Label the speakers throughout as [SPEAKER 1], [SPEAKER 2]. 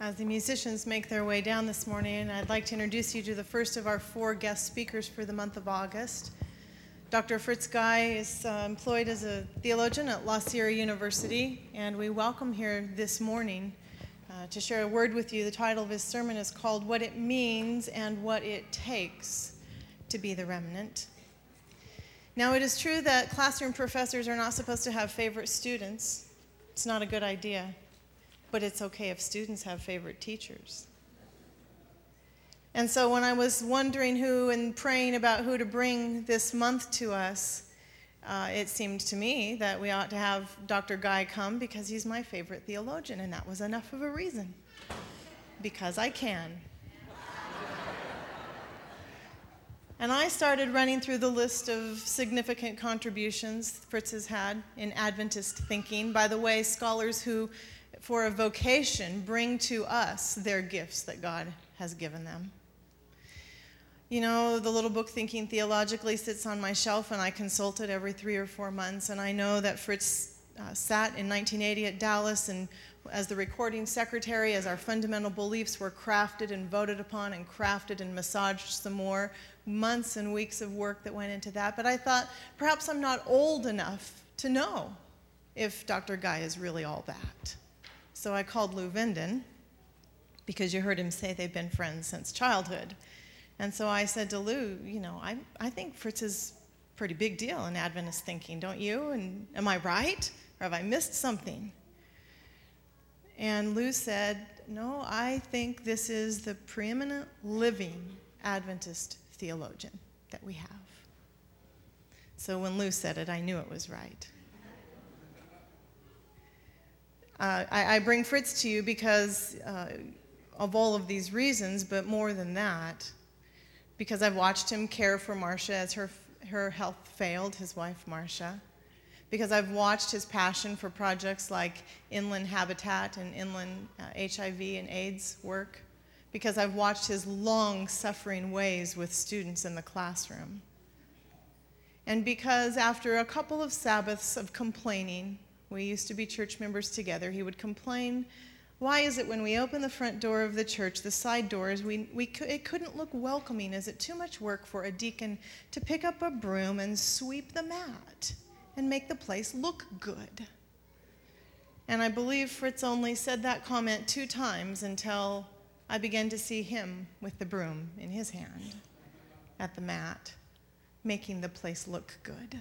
[SPEAKER 1] As the musicians make their way down this morning, I'd like to introduce you to the first of our four guest speakers for the month of August. Dr. Fritz Guy is uh, employed as a theologian at La Sierra University, and we welcome here this morning uh, to share a word with you. The title of his sermon is called What It Means and What It Takes to Be the Remnant. Now, it is true that classroom professors are not supposed to have favorite students. It's not a good idea. But it's okay if students have favorite teachers. And so when I was wondering who and praying about who to bring this month to us, uh, it seemed to me that we ought to have Dr. Guy come because he's my favorite theologian, and that was enough of a reason. Because I can. and I started running through the list of significant contributions Fritz has had in Adventist thinking. By the way, scholars who for a vocation bring to us their gifts that God has given them. You know, the little book Thinking Theologically sits on my shelf, and I consult it every three or four months. And I know that Fritz uh, sat in 1980 at Dallas and as the recording secretary, as our fundamental beliefs were crafted and voted upon and crafted and massaged some more, months and weeks of work that went into that. But I thought perhaps I'm not old enough to know if Dr. Guy is really all that. So I called Lou Venden because you heard him say they've been friends since childhood. And so I said to Lou, you know, I, I think Fritz is pretty big deal in Adventist thinking, don't you? And am I right? Or have I missed something? And Lou said, no, I think this is the preeminent living Adventist theologian that we have. So when Lou said it, I knew it was right. Uh, I, I, bring Fritz to you because uh, of all of these reasons, but more than that, because I've watched him care for Marcia as her, her health failed, his wife Marcia, because I've watched his passion for projects like inland habitat and inland uh, HIV and AIDS work, because I've watched his long suffering ways with students in the classroom. And because after a couple of Sabbaths of complaining, we used to be church members together. He would complain, Why is it when we open the front door of the church, the side doors, we, we, it couldn't look welcoming? Is it too much work for a deacon to pick up a broom and sweep the mat and make the place look good? And I believe Fritz only said that comment two times until I began to see him with the broom in his hand at the mat, making the place look good.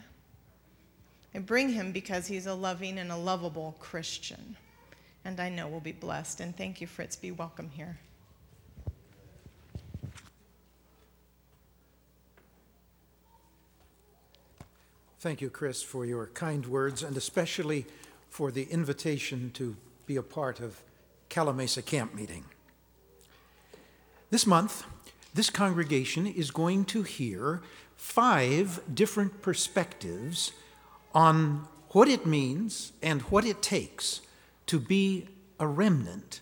[SPEAKER 1] I bring him because he's a loving and a lovable Christian. And I know we'll be blessed. And thank you, Fritz. Be welcome here.
[SPEAKER 2] Thank you, Chris, for your kind words and especially for the invitation to be a part of Calimesa Camp Meeting. This month, this congregation is going to hear five different perspectives on what it means and what it takes to be a remnant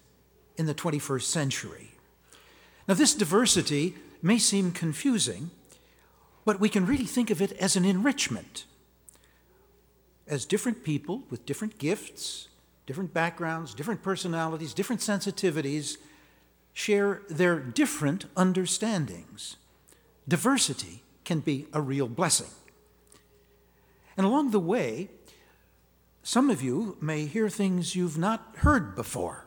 [SPEAKER 2] in the 21st century. Now, this diversity may seem confusing, but we can really think of it as an enrichment. As different people with different gifts, different backgrounds, different personalities, different sensitivities share their different understandings. Diversity can be a real blessing. And along the way, some of you may hear things you've not heard before.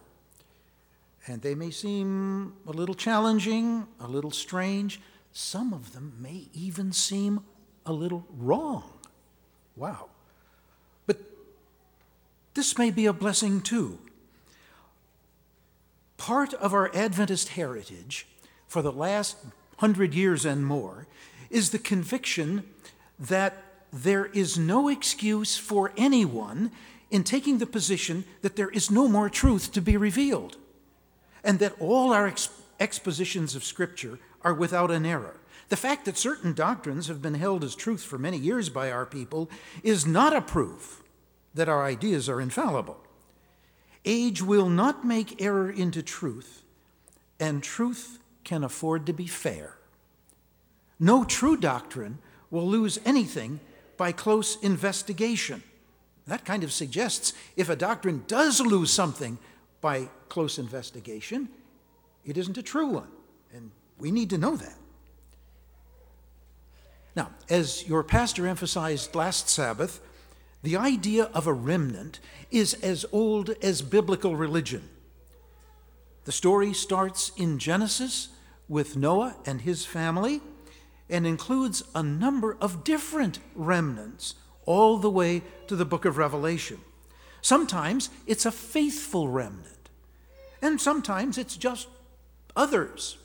[SPEAKER 2] And they may seem a little challenging, a little strange. Some of them may even seem a little wrong. Wow. But this may be a blessing too. Part of our Adventist heritage for the last hundred years and more is the conviction that there is no excuse for anyone in taking the position that there is no more truth to be revealed, and that all our ex- expositions of Scripture are without an error. The fact that certain doctrines have been held as truth for many years by our people is not a proof that our ideas are infallible. Age will not make error into truth, and truth can afford to be fair. No true doctrine will lose anything by close investigation. That kind of suggests if a doctrine does lose something by close investigation, it isn't a true one. And we need to know that. Now, as your pastor emphasized last Sabbath, the idea of a remnant is as old as biblical religion. The story starts in Genesis with Noah and his family and includes a number of different remnants all the way to the book of Revelation. Sometimes it's a faithful remnant, and sometimes it's just others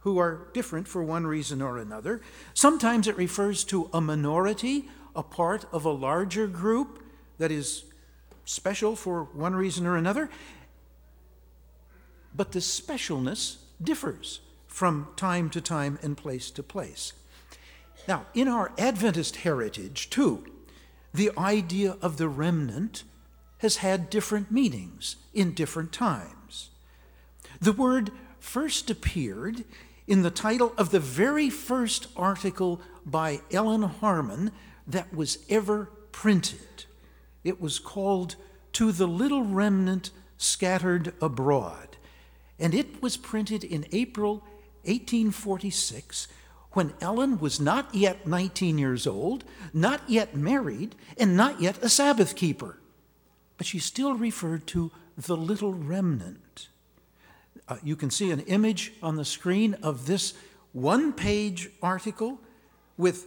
[SPEAKER 2] who are different for one reason or another. Sometimes it refers to a minority, a part of a larger group that is special for one reason or another. But the specialness differs from time to time and place to place. Now, in our Adventist heritage, too, the idea of the remnant has had different meanings in different times. The word first appeared in the title of the very first article by Ellen Harmon that was ever printed. It was called To the Little Remnant Scattered Abroad, and it was printed in April 1846 when Ellen was not yet 19 years old, not yet married, and not yet a Sabbath keeper. But she still referred to the little remnant. Uh, you can see an image on the screen of this one page article with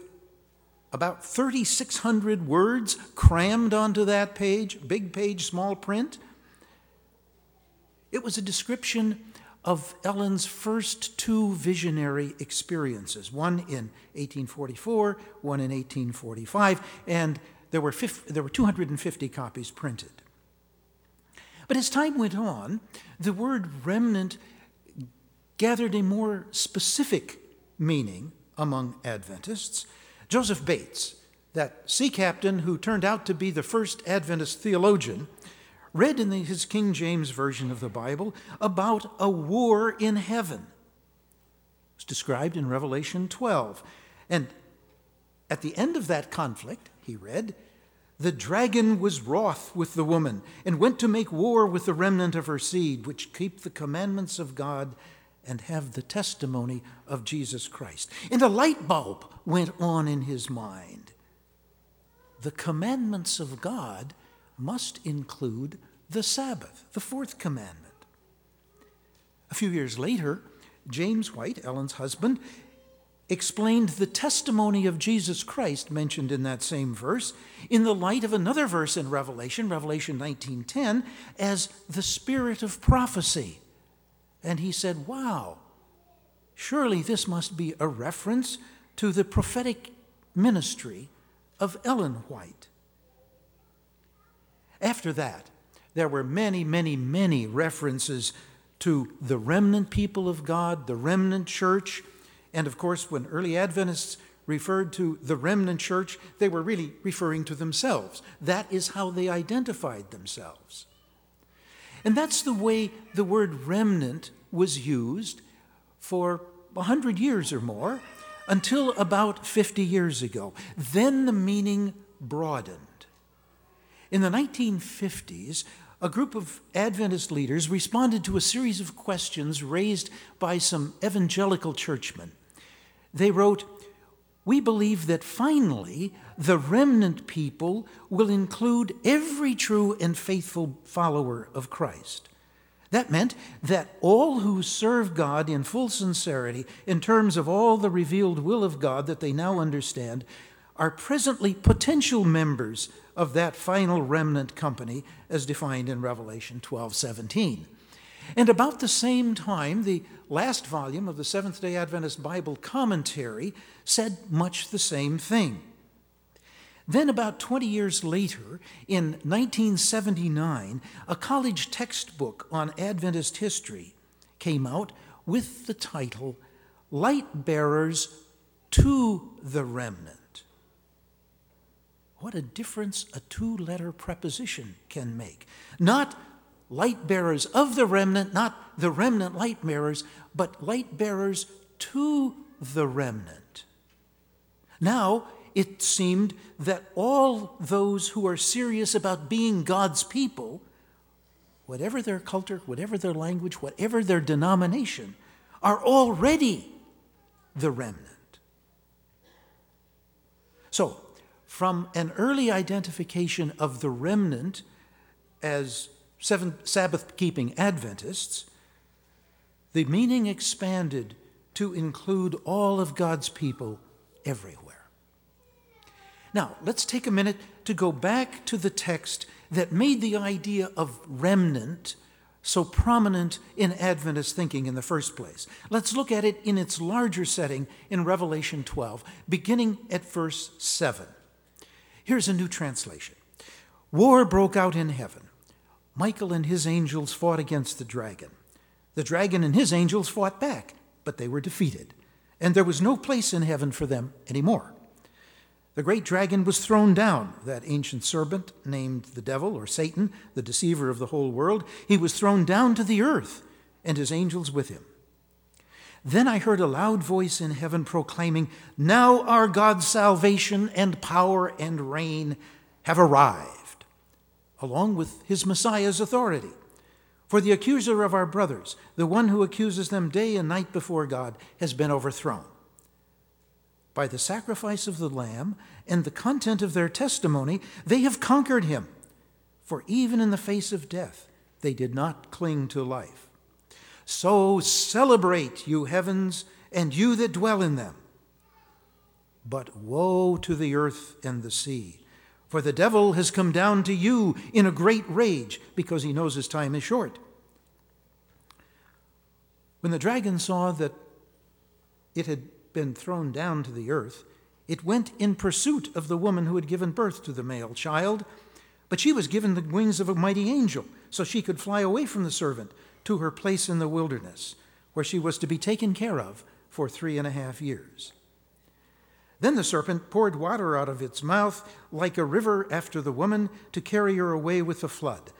[SPEAKER 2] about 3,600 words crammed onto that page, big page, small print. It was a description of Ellen's first two visionary experiences, one in 1844, one in 1845, and there were, 50, there were 250 copies printed. But as time went on, the word remnant gathered a more specific meaning among Adventists. Joseph Bates, that sea captain who turned out to be the first Adventist theologian, read in the, his King James Version of the Bible about a war in heaven. It's described in Revelation 12. And at the end of that conflict, he read, the dragon was wroth with the woman and went to make war with the remnant of her seed, which keep the commandments of God and have the testimony of Jesus Christ. And a light bulb went on in his mind. The commandments of God must include the Sabbath, the fourth commandment. A few years later, James White, Ellen's husband, explained the testimony of Jesus Christ mentioned in that same verse in the light of another verse in Revelation, Revelation 19:10, as the spirit of prophecy. And he said, "Wow. Surely this must be a reference to the prophetic ministry of Ellen White." After that, there were many, many, many references to the remnant people of God, the remnant church, and of course, when early Adventists referred to the remnant church, they were really referring to themselves. That is how they identified themselves. And that's the way the word remnant was used for a hundred years or more until about 50 years ago. Then the meaning broadened. In the 1950s, a group of Adventist leaders responded to a series of questions raised by some evangelical churchmen. They wrote, We believe that finally the remnant people will include every true and faithful follower of Christ. That meant that all who serve God in full sincerity, in terms of all the revealed will of God that they now understand, are presently potential members of that final remnant company as defined in Revelation 12:17. And about the same time, the last volume of the Seventh day Adventist Bible Commentary said much the same thing. Then, about 20 years later, in 1979, a college textbook on Adventist history came out with the title Light Bearers to the Remnant. What a difference a two letter preposition can make. Not light bearers of the remnant, not the remnant light bearers, but light bearers to the remnant. Now, it seemed that all those who are serious about being God's people whatever their culture, whatever their language, whatever their denomination, are already the remnant. So, from an early identification of the remnant as Sabbath keeping Adventists, the meaning expanded to include all of God's people everywhere. Now, let's take a minute to go back to the text that made the idea of remnant so prominent in Adventist thinking in the first place. Let's look at it in its larger setting in Revelation 12, beginning at verse 7. Here's a new translation War broke out in heaven. Michael and his angels fought against the dragon. The dragon and his angels fought back, but they were defeated, and there was no place in heaven for them anymore. The great dragon was thrown down, that ancient serpent named the devil or Satan, the deceiver of the whole world. He was thrown down to the earth, and his angels with him. Then I heard a loud voice in heaven proclaiming, Now our God's salvation and power and reign have arrived, along with his Messiah's authority. For the accuser of our brothers, the one who accuses them day and night before God, has been overthrown by the sacrifice of the Lamb and the content of their testimony, they have conquered him. For even in the face of death, they did not cling to life. So celebrate, you heavens, and you that dwell in them. But woe to the earth and the sea, for the devil has come down to you in a great rage, because he knows his time is short. When the dragon saw that it had been thrown down to the earth, it went in pursuit of the woman who had given birth to the male child. But she was given the wings of a mighty angel, so she could fly away from the servant to her place in the wilderness, where she was to be taken care of for three and a half years. Then the serpent poured water out of its mouth like a river after the woman to carry her away with the flood.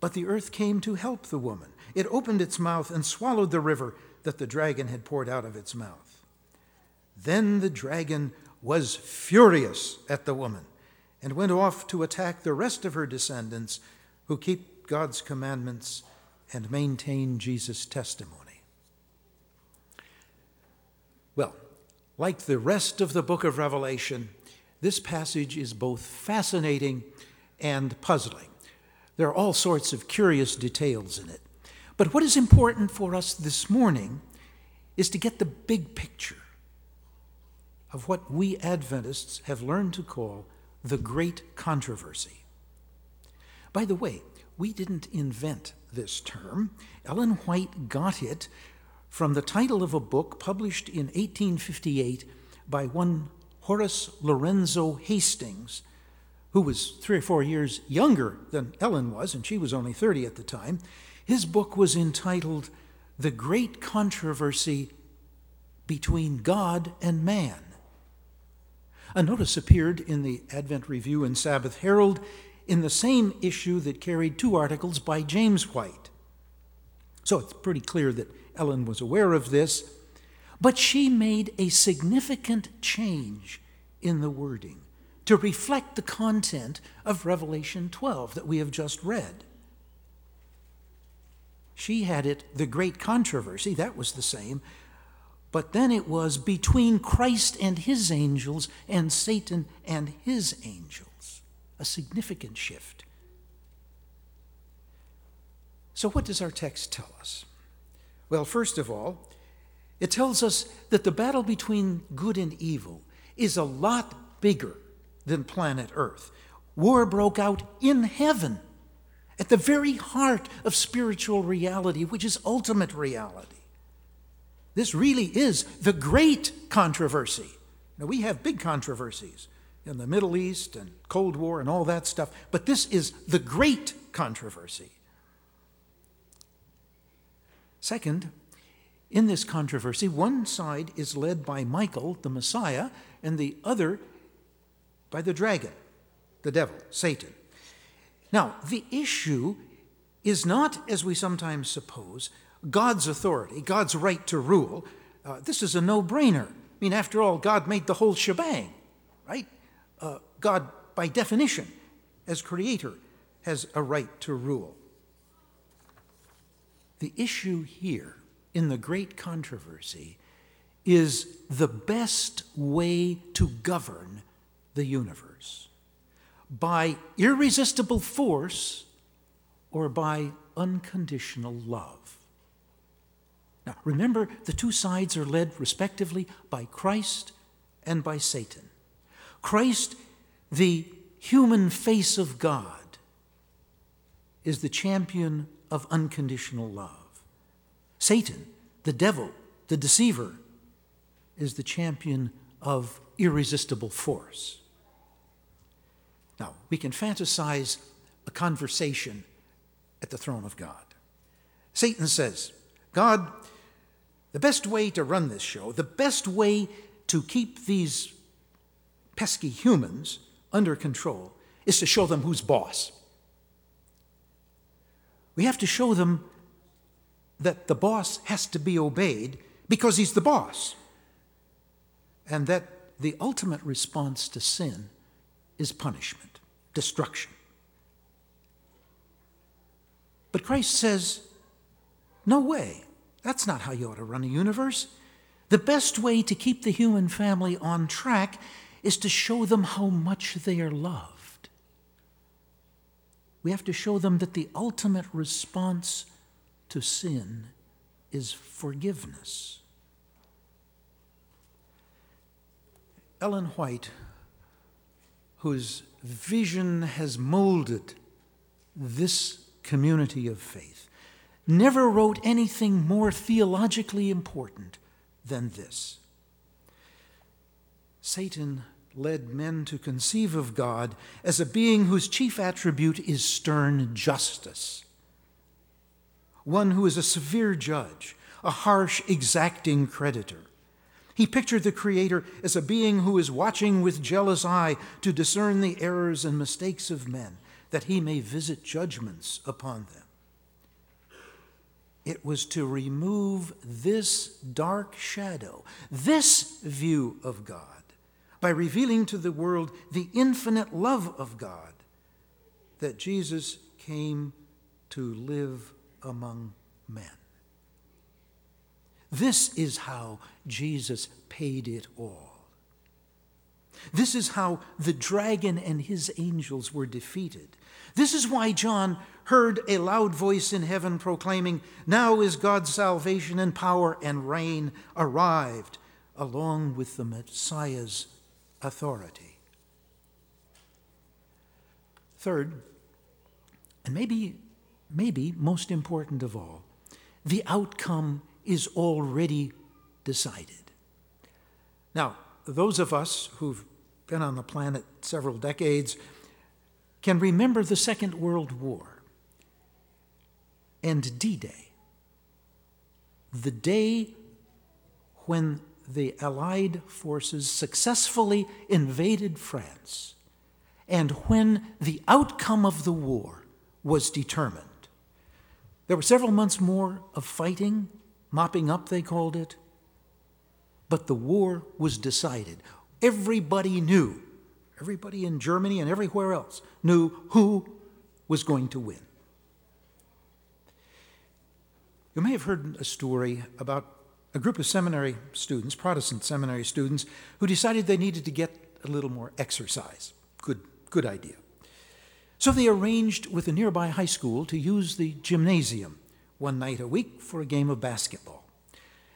[SPEAKER 2] But the earth came to help the woman. It opened its mouth and swallowed the river that the dragon had poured out of its mouth. Then the dragon was furious at the woman and went off to attack the rest of her descendants who keep God's commandments and maintain Jesus' testimony. Well, like the rest of the book of Revelation, this passage is both fascinating and puzzling. There are all sorts of curious details in it. But what is important for us this morning is to get the big picture of what we Adventists have learned to call the Great Controversy. By the way, we didn't invent this term. Ellen White got it from the title of a book published in 1858 by one Horace Lorenzo Hastings, who was three or four years younger than Ellen was, and she was only 30 at the time. His book was entitled The Great Controversy Between God and Man. A notice appeared in the Advent Review and Sabbath Herald in the same issue that carried two articles by James White. So it's pretty clear that Ellen was aware of this, but she made a significant change in the wording to reflect the content of Revelation 12 that we have just read. She had it the great controversy, that was the same, but then it was between Christ and his angels and Satan and his angels. A significant shift. So, what does our text tell us? Well, first of all, it tells us that the battle between good and evil is a lot bigger than planet Earth. War broke out in heaven, at the very heart of spiritual reality, which is ultimate reality. This really is the great controversy. Now, we have big controversies in the Middle East and Cold War and all that stuff, but this is the great controversy. Second, in this controversy, one side is led by Michael, the Messiah, and the other by the dragon, the devil, Satan. Now, the issue is not, as we sometimes suppose, God's authority, God's right to rule, uh, this is a no brainer. I mean, after all, God made the whole shebang, right? Uh, God, by definition, as creator, has a right to rule. The issue here in the great controversy is the best way to govern the universe by irresistible force or by unconditional love. Now, remember, the two sides are led respectively by Christ and by Satan. Christ, the human face of God, is the champion of unconditional love. Satan, the devil, the deceiver, is the champion of irresistible force. Now, we can fantasize a conversation at the throne of God. Satan says, God, the best way to run this show, the best way to keep these pesky humans under control is to show them who's boss. We have to show them that the boss has to be obeyed because he's the boss, and that the ultimate response to sin is punishment, destruction. But Christ says, no way. That's not how you ought to run a universe. The best way to keep the human family on track is to show them how much they are loved. We have to show them that the ultimate response to sin is forgiveness. Ellen White, whose vision has molded this community of faith, never wrote anything more theologically important than this. Satan led men to conceive of God as a being whose chief attribute is stern justice, one who is a severe judge, a harsh, exacting creditor. He pictured the Creator as a being who is watching with jealous eye to discern the errors and mistakes of men, that he may visit judgments upon them. It was to remove this dark shadow, this view of God, by revealing to the world the infinite love of God, that Jesus came to live among men. This is how Jesus paid it all. This is how the dragon and his angels were defeated. This is why John heard a loud voice in heaven proclaiming, Now is God's salvation and power and reign arrived, along with the Messiah's authority. Third, and maybe, maybe most important of all, the outcome is already decided. Now, those of us who've been on the planet several decades can remember the Second World War and D Day, the day when the Allied forces successfully invaded France and when the outcome of the war was determined. There were several months more of fighting, mopping up, they called it, but the war was decided. Everybody knew, everybody in Germany and everywhere else knew who was going to win. You may have heard a story about a group of seminary students, Protestant seminary students, who decided they needed to get a little more exercise. Good, good idea. So they arranged with a nearby high school to use the gymnasium one night a week for a game of basketball.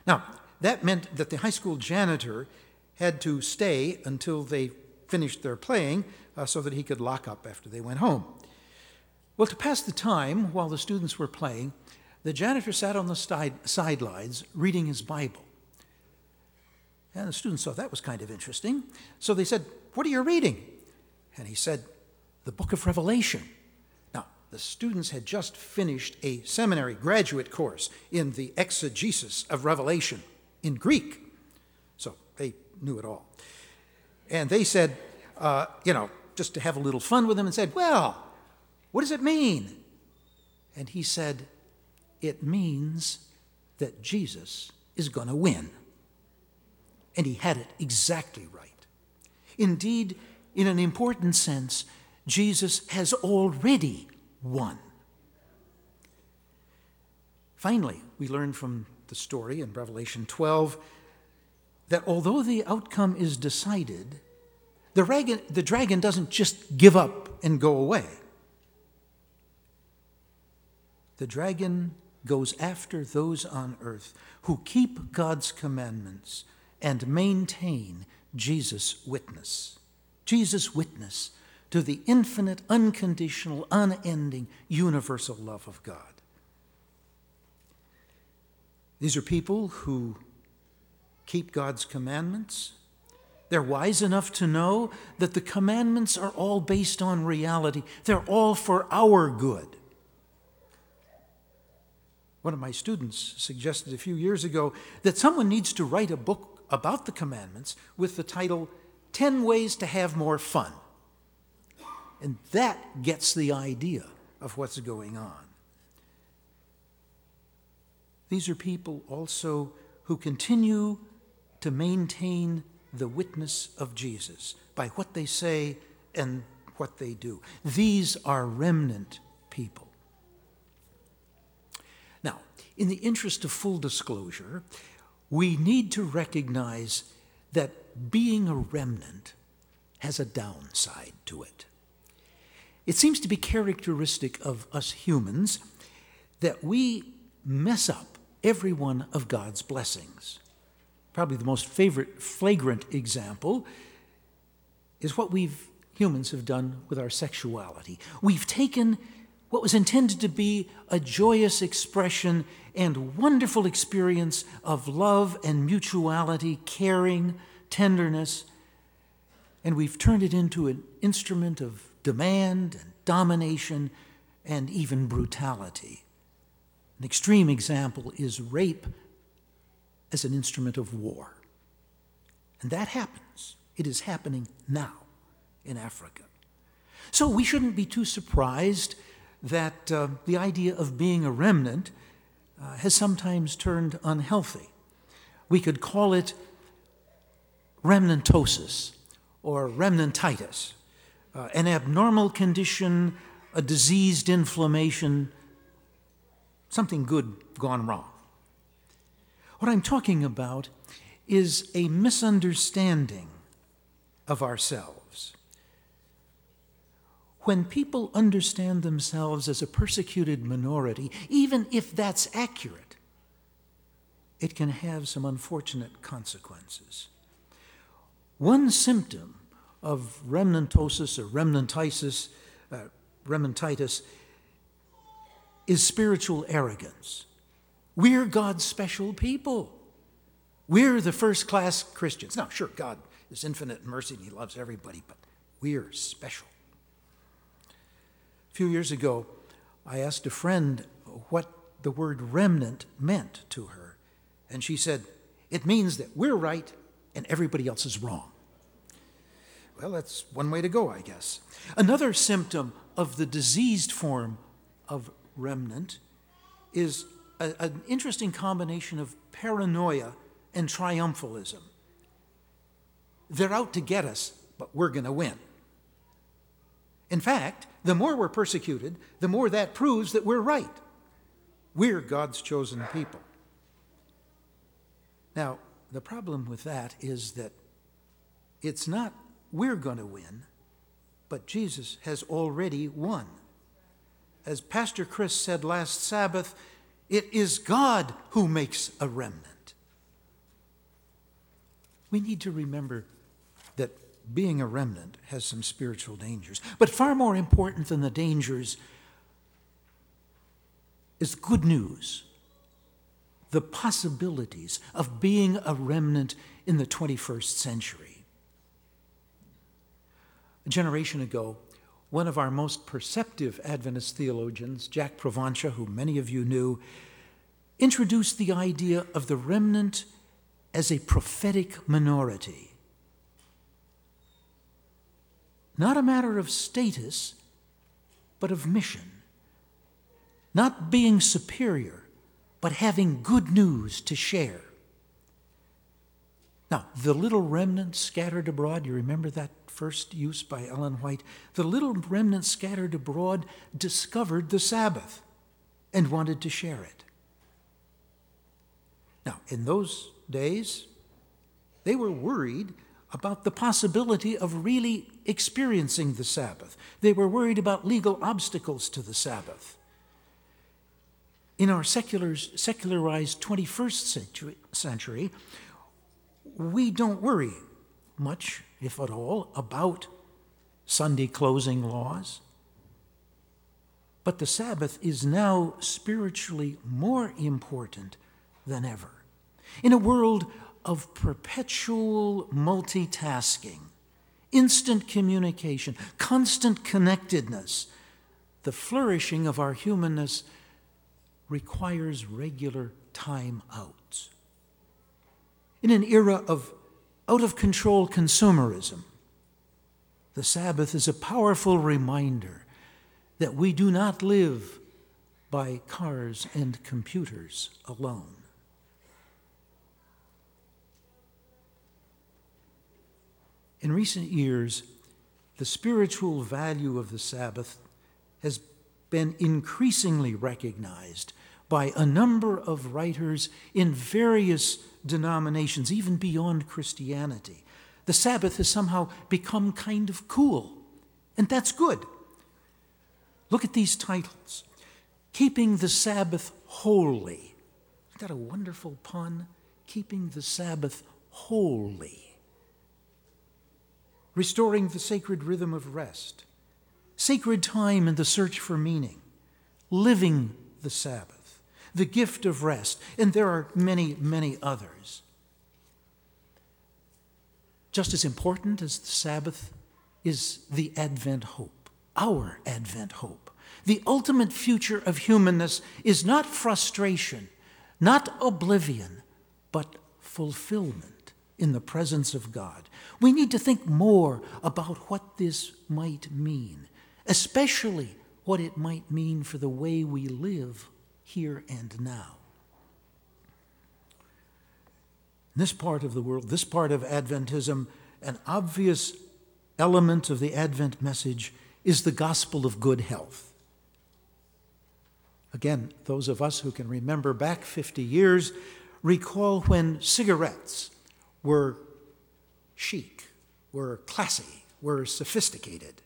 [SPEAKER 2] Now, that meant that the high school janitor had to stay until they finished their playing uh, so that he could lock up after they went home. Well, to pass the time while the students were playing, the janitor sat on the side, sidelines reading his Bible. And the students thought that was kind of interesting. So they said, What are you reading? And he said, The book of Revelation. Now, the students had just finished a seminary graduate course in the exegesis of Revelation in Greek. So they knew it all. And they said, uh, you know, just to have a little fun with him, and said, Well, what does it mean? And he said, it means that Jesus is going to win. And he had it exactly right. Indeed, in an important sense, Jesus has already won. Finally, we learn from the story in Revelation 12 that although the outcome is decided, the dragon, the dragon doesn't just give up and go away. The dragon goes after those on earth who keep God's commandments and maintain Jesus' witness. Jesus' witness to the infinite, unconditional, unending, universal love of God. These are people who keep God's commandments. They're wise enough to know that the commandments are all based on reality, they're all for our good. One of my students suggested a few years ago that someone needs to write a book about the commandments with the title 10 Ways to Have More Fun. And that gets the idea of what's going on. These are people also who continue to maintain the witness of Jesus by what they say and what they do. These are remnant people. In the interest of full disclosure, we need to recognize that being a remnant has a downside to it. It seems to be characteristic of us humans that we mess up every one of God's blessings. Probably the most favorite, flagrant example is what we've humans have done with our sexuality. We've taken what was intended to be a joyous expression and wonderful experience of love and mutuality, caring, tenderness, and we've turned it into an instrument of demand and domination and even brutality. An extreme example is rape as an instrument of war. And that happens. It is happening now in Africa. So we shouldn't be too surprised that uh, the idea of being a remnant uh, has sometimes turned unhealthy. We could call it remnantosis or remnantitis, uh, an abnormal condition, a diseased inflammation something good gone wrong. What I'm talking about is a misunderstanding of ourselves. When people understand themselves as a persecuted minority, even if that's accurate, it can have some unfortunate consequences. One symptom of remnantosis or remnantitis, uh, remnantitis is spiritual arrogance. We're God's special people. We're the first class Christians. Now, sure, God is infinite mercy and He loves everybody, but we're special. A few years ago, I asked a friend what the word remnant meant to her, and she said, It means that we're right and everybody else is wrong. Well, that's one way to go, I guess. Another symptom of the diseased form of remnant is a, an interesting combination of paranoia and triumphalism. They're out to get us, but we're going to win. In fact, the more we're persecuted, the more that proves that we're right. We're God's chosen people. Now, the problem with that is that it's not we're going to win, but Jesus has already won as Pastor Chris said last Sabbath, it is God who makes a remnant. We need to remember that being a remnant has some spiritual dangers. But far more important than the dangers is good news the possibilities of being a remnant in the 21st century. A generation ago, one of our most perceptive Adventist theologians, Jack Provonsha, who many of you knew, introduced the idea of the remnant as a prophetic minority. Not a matter of status, but of mission. Not being superior, but having good news to share. Now, the little remnant scattered abroad, you remember that first use by Ellen White, the little remnant scattered abroad discovered the Sabbath and wanted to share it. Now, in those days, they were worried about the possibility of really experiencing the Sabbath. They were worried about legal obstacles to the Sabbath. In our secular, secularized 21st century, century, we don't worry much, if at all, about Sunday closing laws. But the Sabbath is now spiritually more important than ever. In a world of perpetual multitasking, instant communication, constant connectedness, the flourishing of our humanness requires regular time outs. In an era of out of control consumerism, the Sabbath is a powerful reminder that we do not live by cars and computers alone. In recent years, the spiritual value of the Sabbath has been increasingly recognized by a number of writers in various denominations, even beyond Christianity. The Sabbath has somehow become kind of cool, and that's good. Look at these titles Keeping the Sabbath Holy. Isn't that a wonderful pun? Keeping the Sabbath holy. Restoring the sacred rhythm of rest. Sacred time in the search for meaning. Living the Sabbath. The gift of rest. And there are many, many others. Just as important as the Sabbath is the Advent hope, our Advent hope. The ultimate future of humanness is not frustration, not oblivion, but fulfillment in the presence of God. We need to think more about what this might mean, especially what it might mean for the way we live here and now. In this part of the world, this part of Adventism, an obvious element of the Advent message is the gospel of good health. Again, those of us who can remember back 50 years recall when cigarettes were chic, were classy, were sophisticated.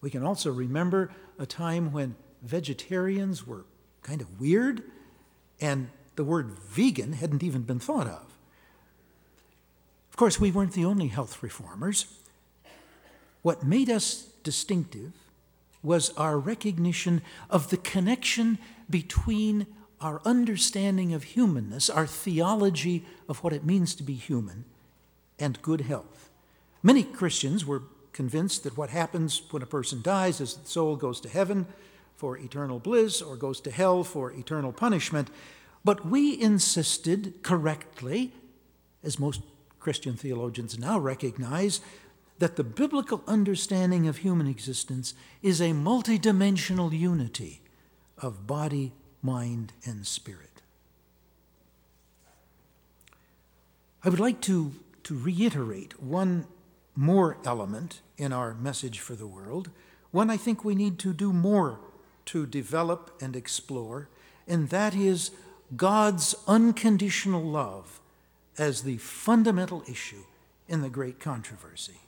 [SPEAKER 2] We can also remember a time when vegetarians were kind of weird and the word vegan hadn't even been thought of. Of course, we weren't the only health reformers. What made us distinctive was our recognition of the connection between our understanding of humanness, our theology of what it means to be human, and good health. Many Christians were convinced that what happens when a person dies is the soul goes to heaven for eternal bliss or goes to hell for eternal punishment. But we insisted correctly, as most Christian theologians now recognize, that the biblical understanding of human existence is a multidimensional unity of body, mind, and spirit. I would like to, to reiterate one more element in our message for the world, one I think we need to do more to develop and explore, and that is God's unconditional love as the fundamental issue in the great controversy.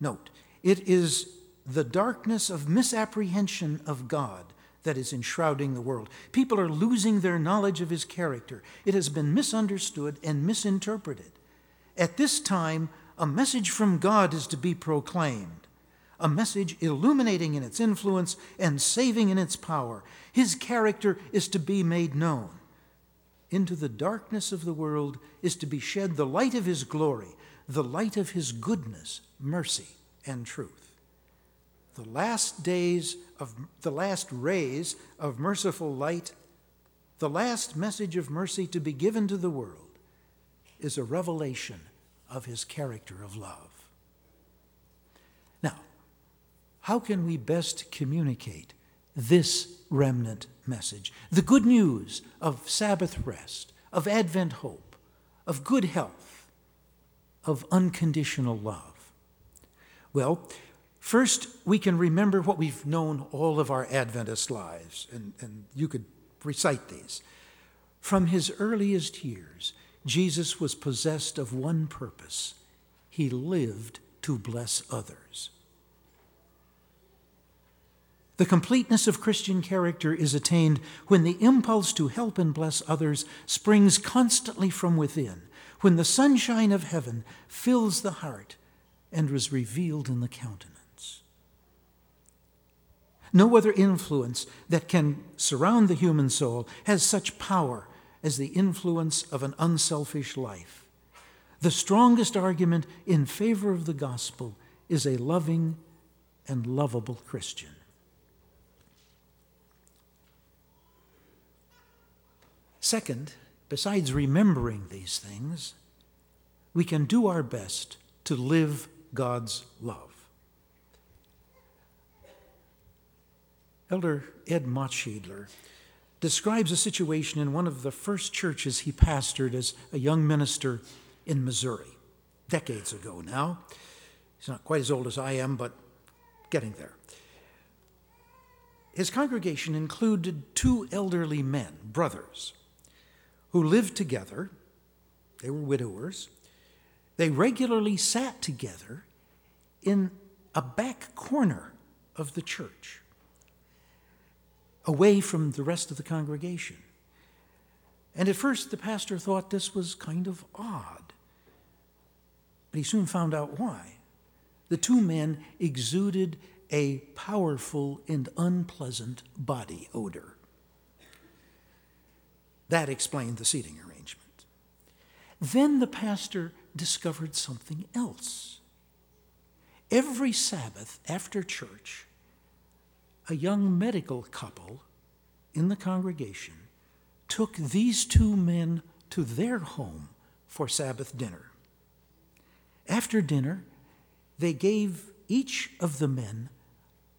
[SPEAKER 2] Note, it is the darkness of misapprehension of God that is enshrouding the world. People are losing their knowledge of his character. It has been misunderstood and misinterpreted. At this time, a message from God is to be proclaimed, a message illuminating in its influence and saving in its power. His character is to be made known. Into the darkness of the world is to be shed the light of his glory, the light of his goodness, mercy, and truth. The last days of the last rays of merciful light, the last message of mercy to be given to the world is a revelation of his character of love. Now, how can we best communicate this remnant message? The good news of Sabbath rest, of Advent hope, of good health of unconditional love? Well, first, we can remember what we've known all of our Adventist lives, and, and you could recite these. From his earliest years, Jesus was possessed of one purpose he lived to bless others. The completeness of Christian character is attained when the impulse to help and bless others springs constantly from within, when the sunshine of heaven fills the heart and is revealed in the countenance. No other influence that can surround the human soul has such power as the influence of an unselfish life. The strongest argument in favor of the gospel is a loving and lovable Christian. Second, besides remembering these things, we can do our best to live God's love. Elder Ed Motschiedler describes a situation in one of the first churches he pastored as a young minister in Missouri, decades ago now. He's not quite as old as I am, but getting there. His congregation included two elderly men, brothers, who lived together. They were widowers. They regularly sat together in a back corner of the church, away from the rest of the congregation. And at first, the pastor thought this was kind of odd. But he soon found out why. The two men exuded a powerful and unpleasant body odor. That explained the seating arrangement. Then the pastor discovered something else. Every Sabbath after church, a young medical couple in the congregation took these two men to their home for Sabbath dinner. After dinner, they gave each of the men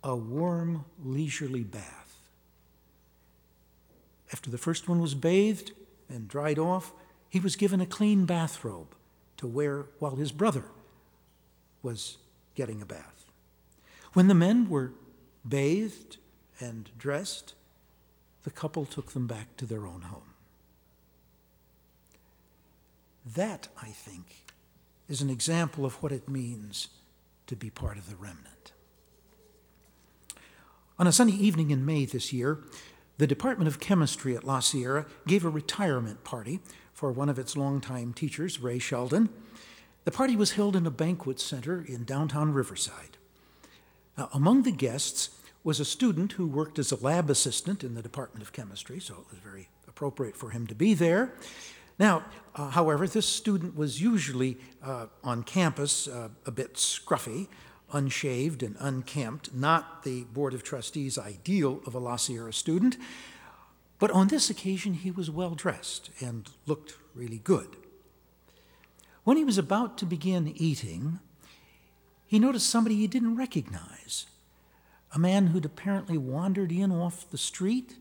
[SPEAKER 2] a warm, leisurely bath. After the first one was bathed and dried off, he was given a clean bathrobe to wear while his brother was getting a bath. When the men were bathed and dressed, the couple took them back to their own home. That, I think, is an example of what it means to be part of the remnant. On a sunny evening in May this year, the Department of Chemistry at La Sierra gave a retirement party for one of its longtime teachers, Ray Sheldon. The party was held in a banquet center in downtown Riverside. Now, among the guests was a student who worked as a lab assistant in the Department of Chemistry, so it was very appropriate for him to be there. Now, uh, however, this student was usually uh, on campus uh, a bit scruffy, unshaved and unkempt, not the Board of Trustees' ideal of a La Sierra student. But on this occasion, he was well dressed and looked really good. When he was about to begin eating, he noticed somebody he didn't recognize a man who'd apparently wandered in off the street,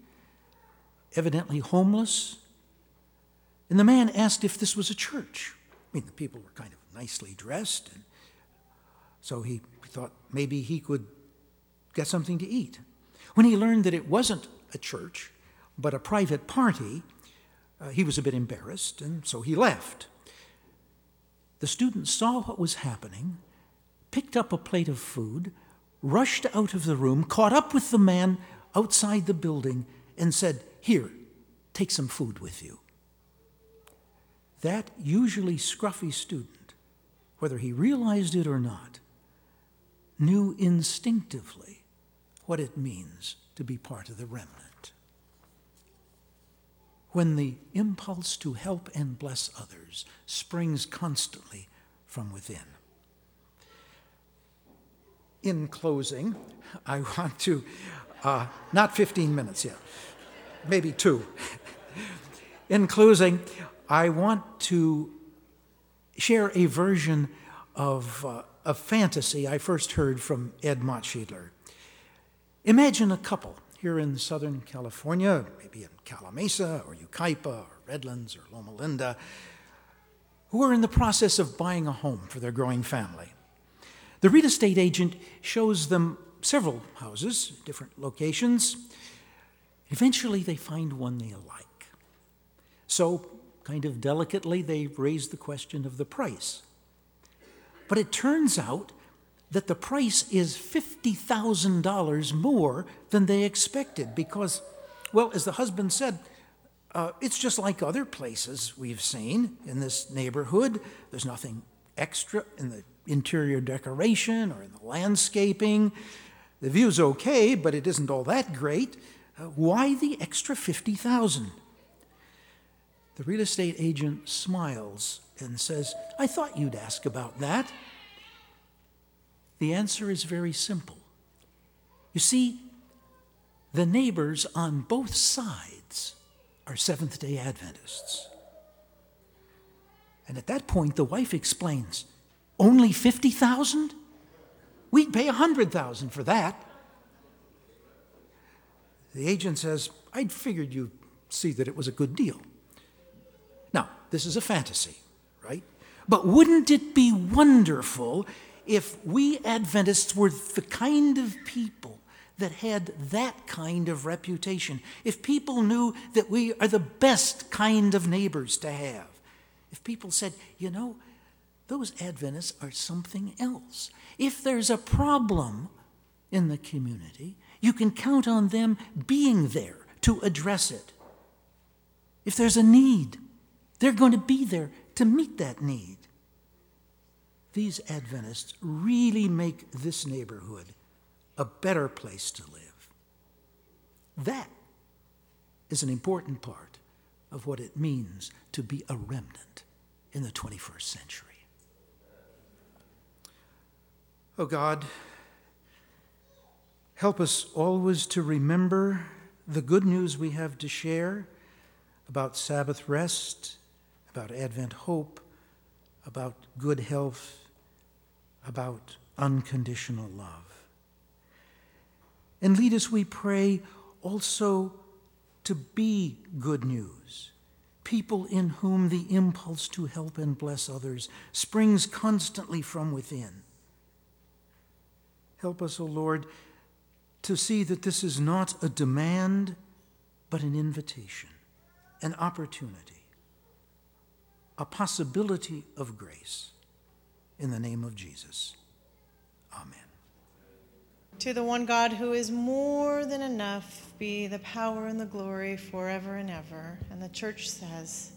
[SPEAKER 2] evidently homeless. And the man asked if this was a church. I mean, the people were kind of nicely dressed, and so he thought maybe he could get something to eat. When he learned that it wasn't a church, but a private party, uh, he was a bit embarrassed, and so he left. The student saw what was happening, picked up a plate of food, rushed out of the room, caught up with the man outside the building, and said, Here, take some food with you. That usually scruffy student, whether he realized it or not, knew instinctively what it means to be part of the remnant. When the impulse to help and bless others springs constantly from within. In closing, I want to, uh, not 15 minutes yet, maybe two. In closing, I want to share a version of uh, a fantasy I first heard from Ed Motschiedler. Imagine a couple here in Southern California, maybe in Calimesa or Yucaipa or Redlands or Loma Linda, who are in the process of buying a home for their growing family. The real estate agent shows them several houses, different locations. Eventually, they find one they like. So, kind of delicately, they raise the question of the price. But it turns out that the price is $50,000 more than they expected because, well, as the husband said, uh, it's just like other places we've seen in this neighborhood. There's nothing extra in the interior decoration or in the landscaping. The view's okay, but it isn't all that great. Uh, why the extra 50,000? The real estate agent smiles and says, I thought you'd ask about that. The answer is very simple. You see, the neighbors on both sides are Seventh day Adventists. And at that point, the wife explains, Only 50,000? We'd pay 100,000 for that. The agent says, I'd figured you'd see that it was a good deal. Now, this is a fantasy, right? But wouldn't it be wonderful if we Adventists were the kind of people that had that kind of reputation, if people knew that we are the best kind of neighbors to have, if people said, you know, those Adventists are something else. If there's a problem in the community, you can count on them being there to address it. If there's a need, they're going to be there to meet that need these Adventists really make this neighborhood a better place to live. That is an important part of what it means to be a remnant in the 21st century. Oh God, help us always to remember the good news we have to share about Sabbath rest, about Advent hope about good health, about unconditional love. And lead us, we pray, also to be good news, people in whom the impulse to help and bless others springs constantly from within. Help us, O Lord, to see that this is not a demand, but an invitation, an opportunity a possibility of grace. In the name of Jesus. Amen.
[SPEAKER 1] To the one God who is more than enough be the power and the glory forever and ever. And the church says,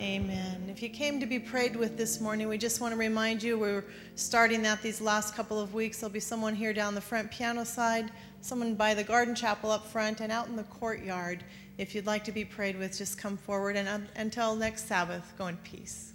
[SPEAKER 1] Amen. If you came to be prayed with this morning, we just want to remind you we're starting that these last couple of weeks. There'll be someone here down the front piano side, someone by the garden chapel up front, and out in the courtyard. If you'd like to be prayed with, just come forward. And until next Sabbath, go in peace.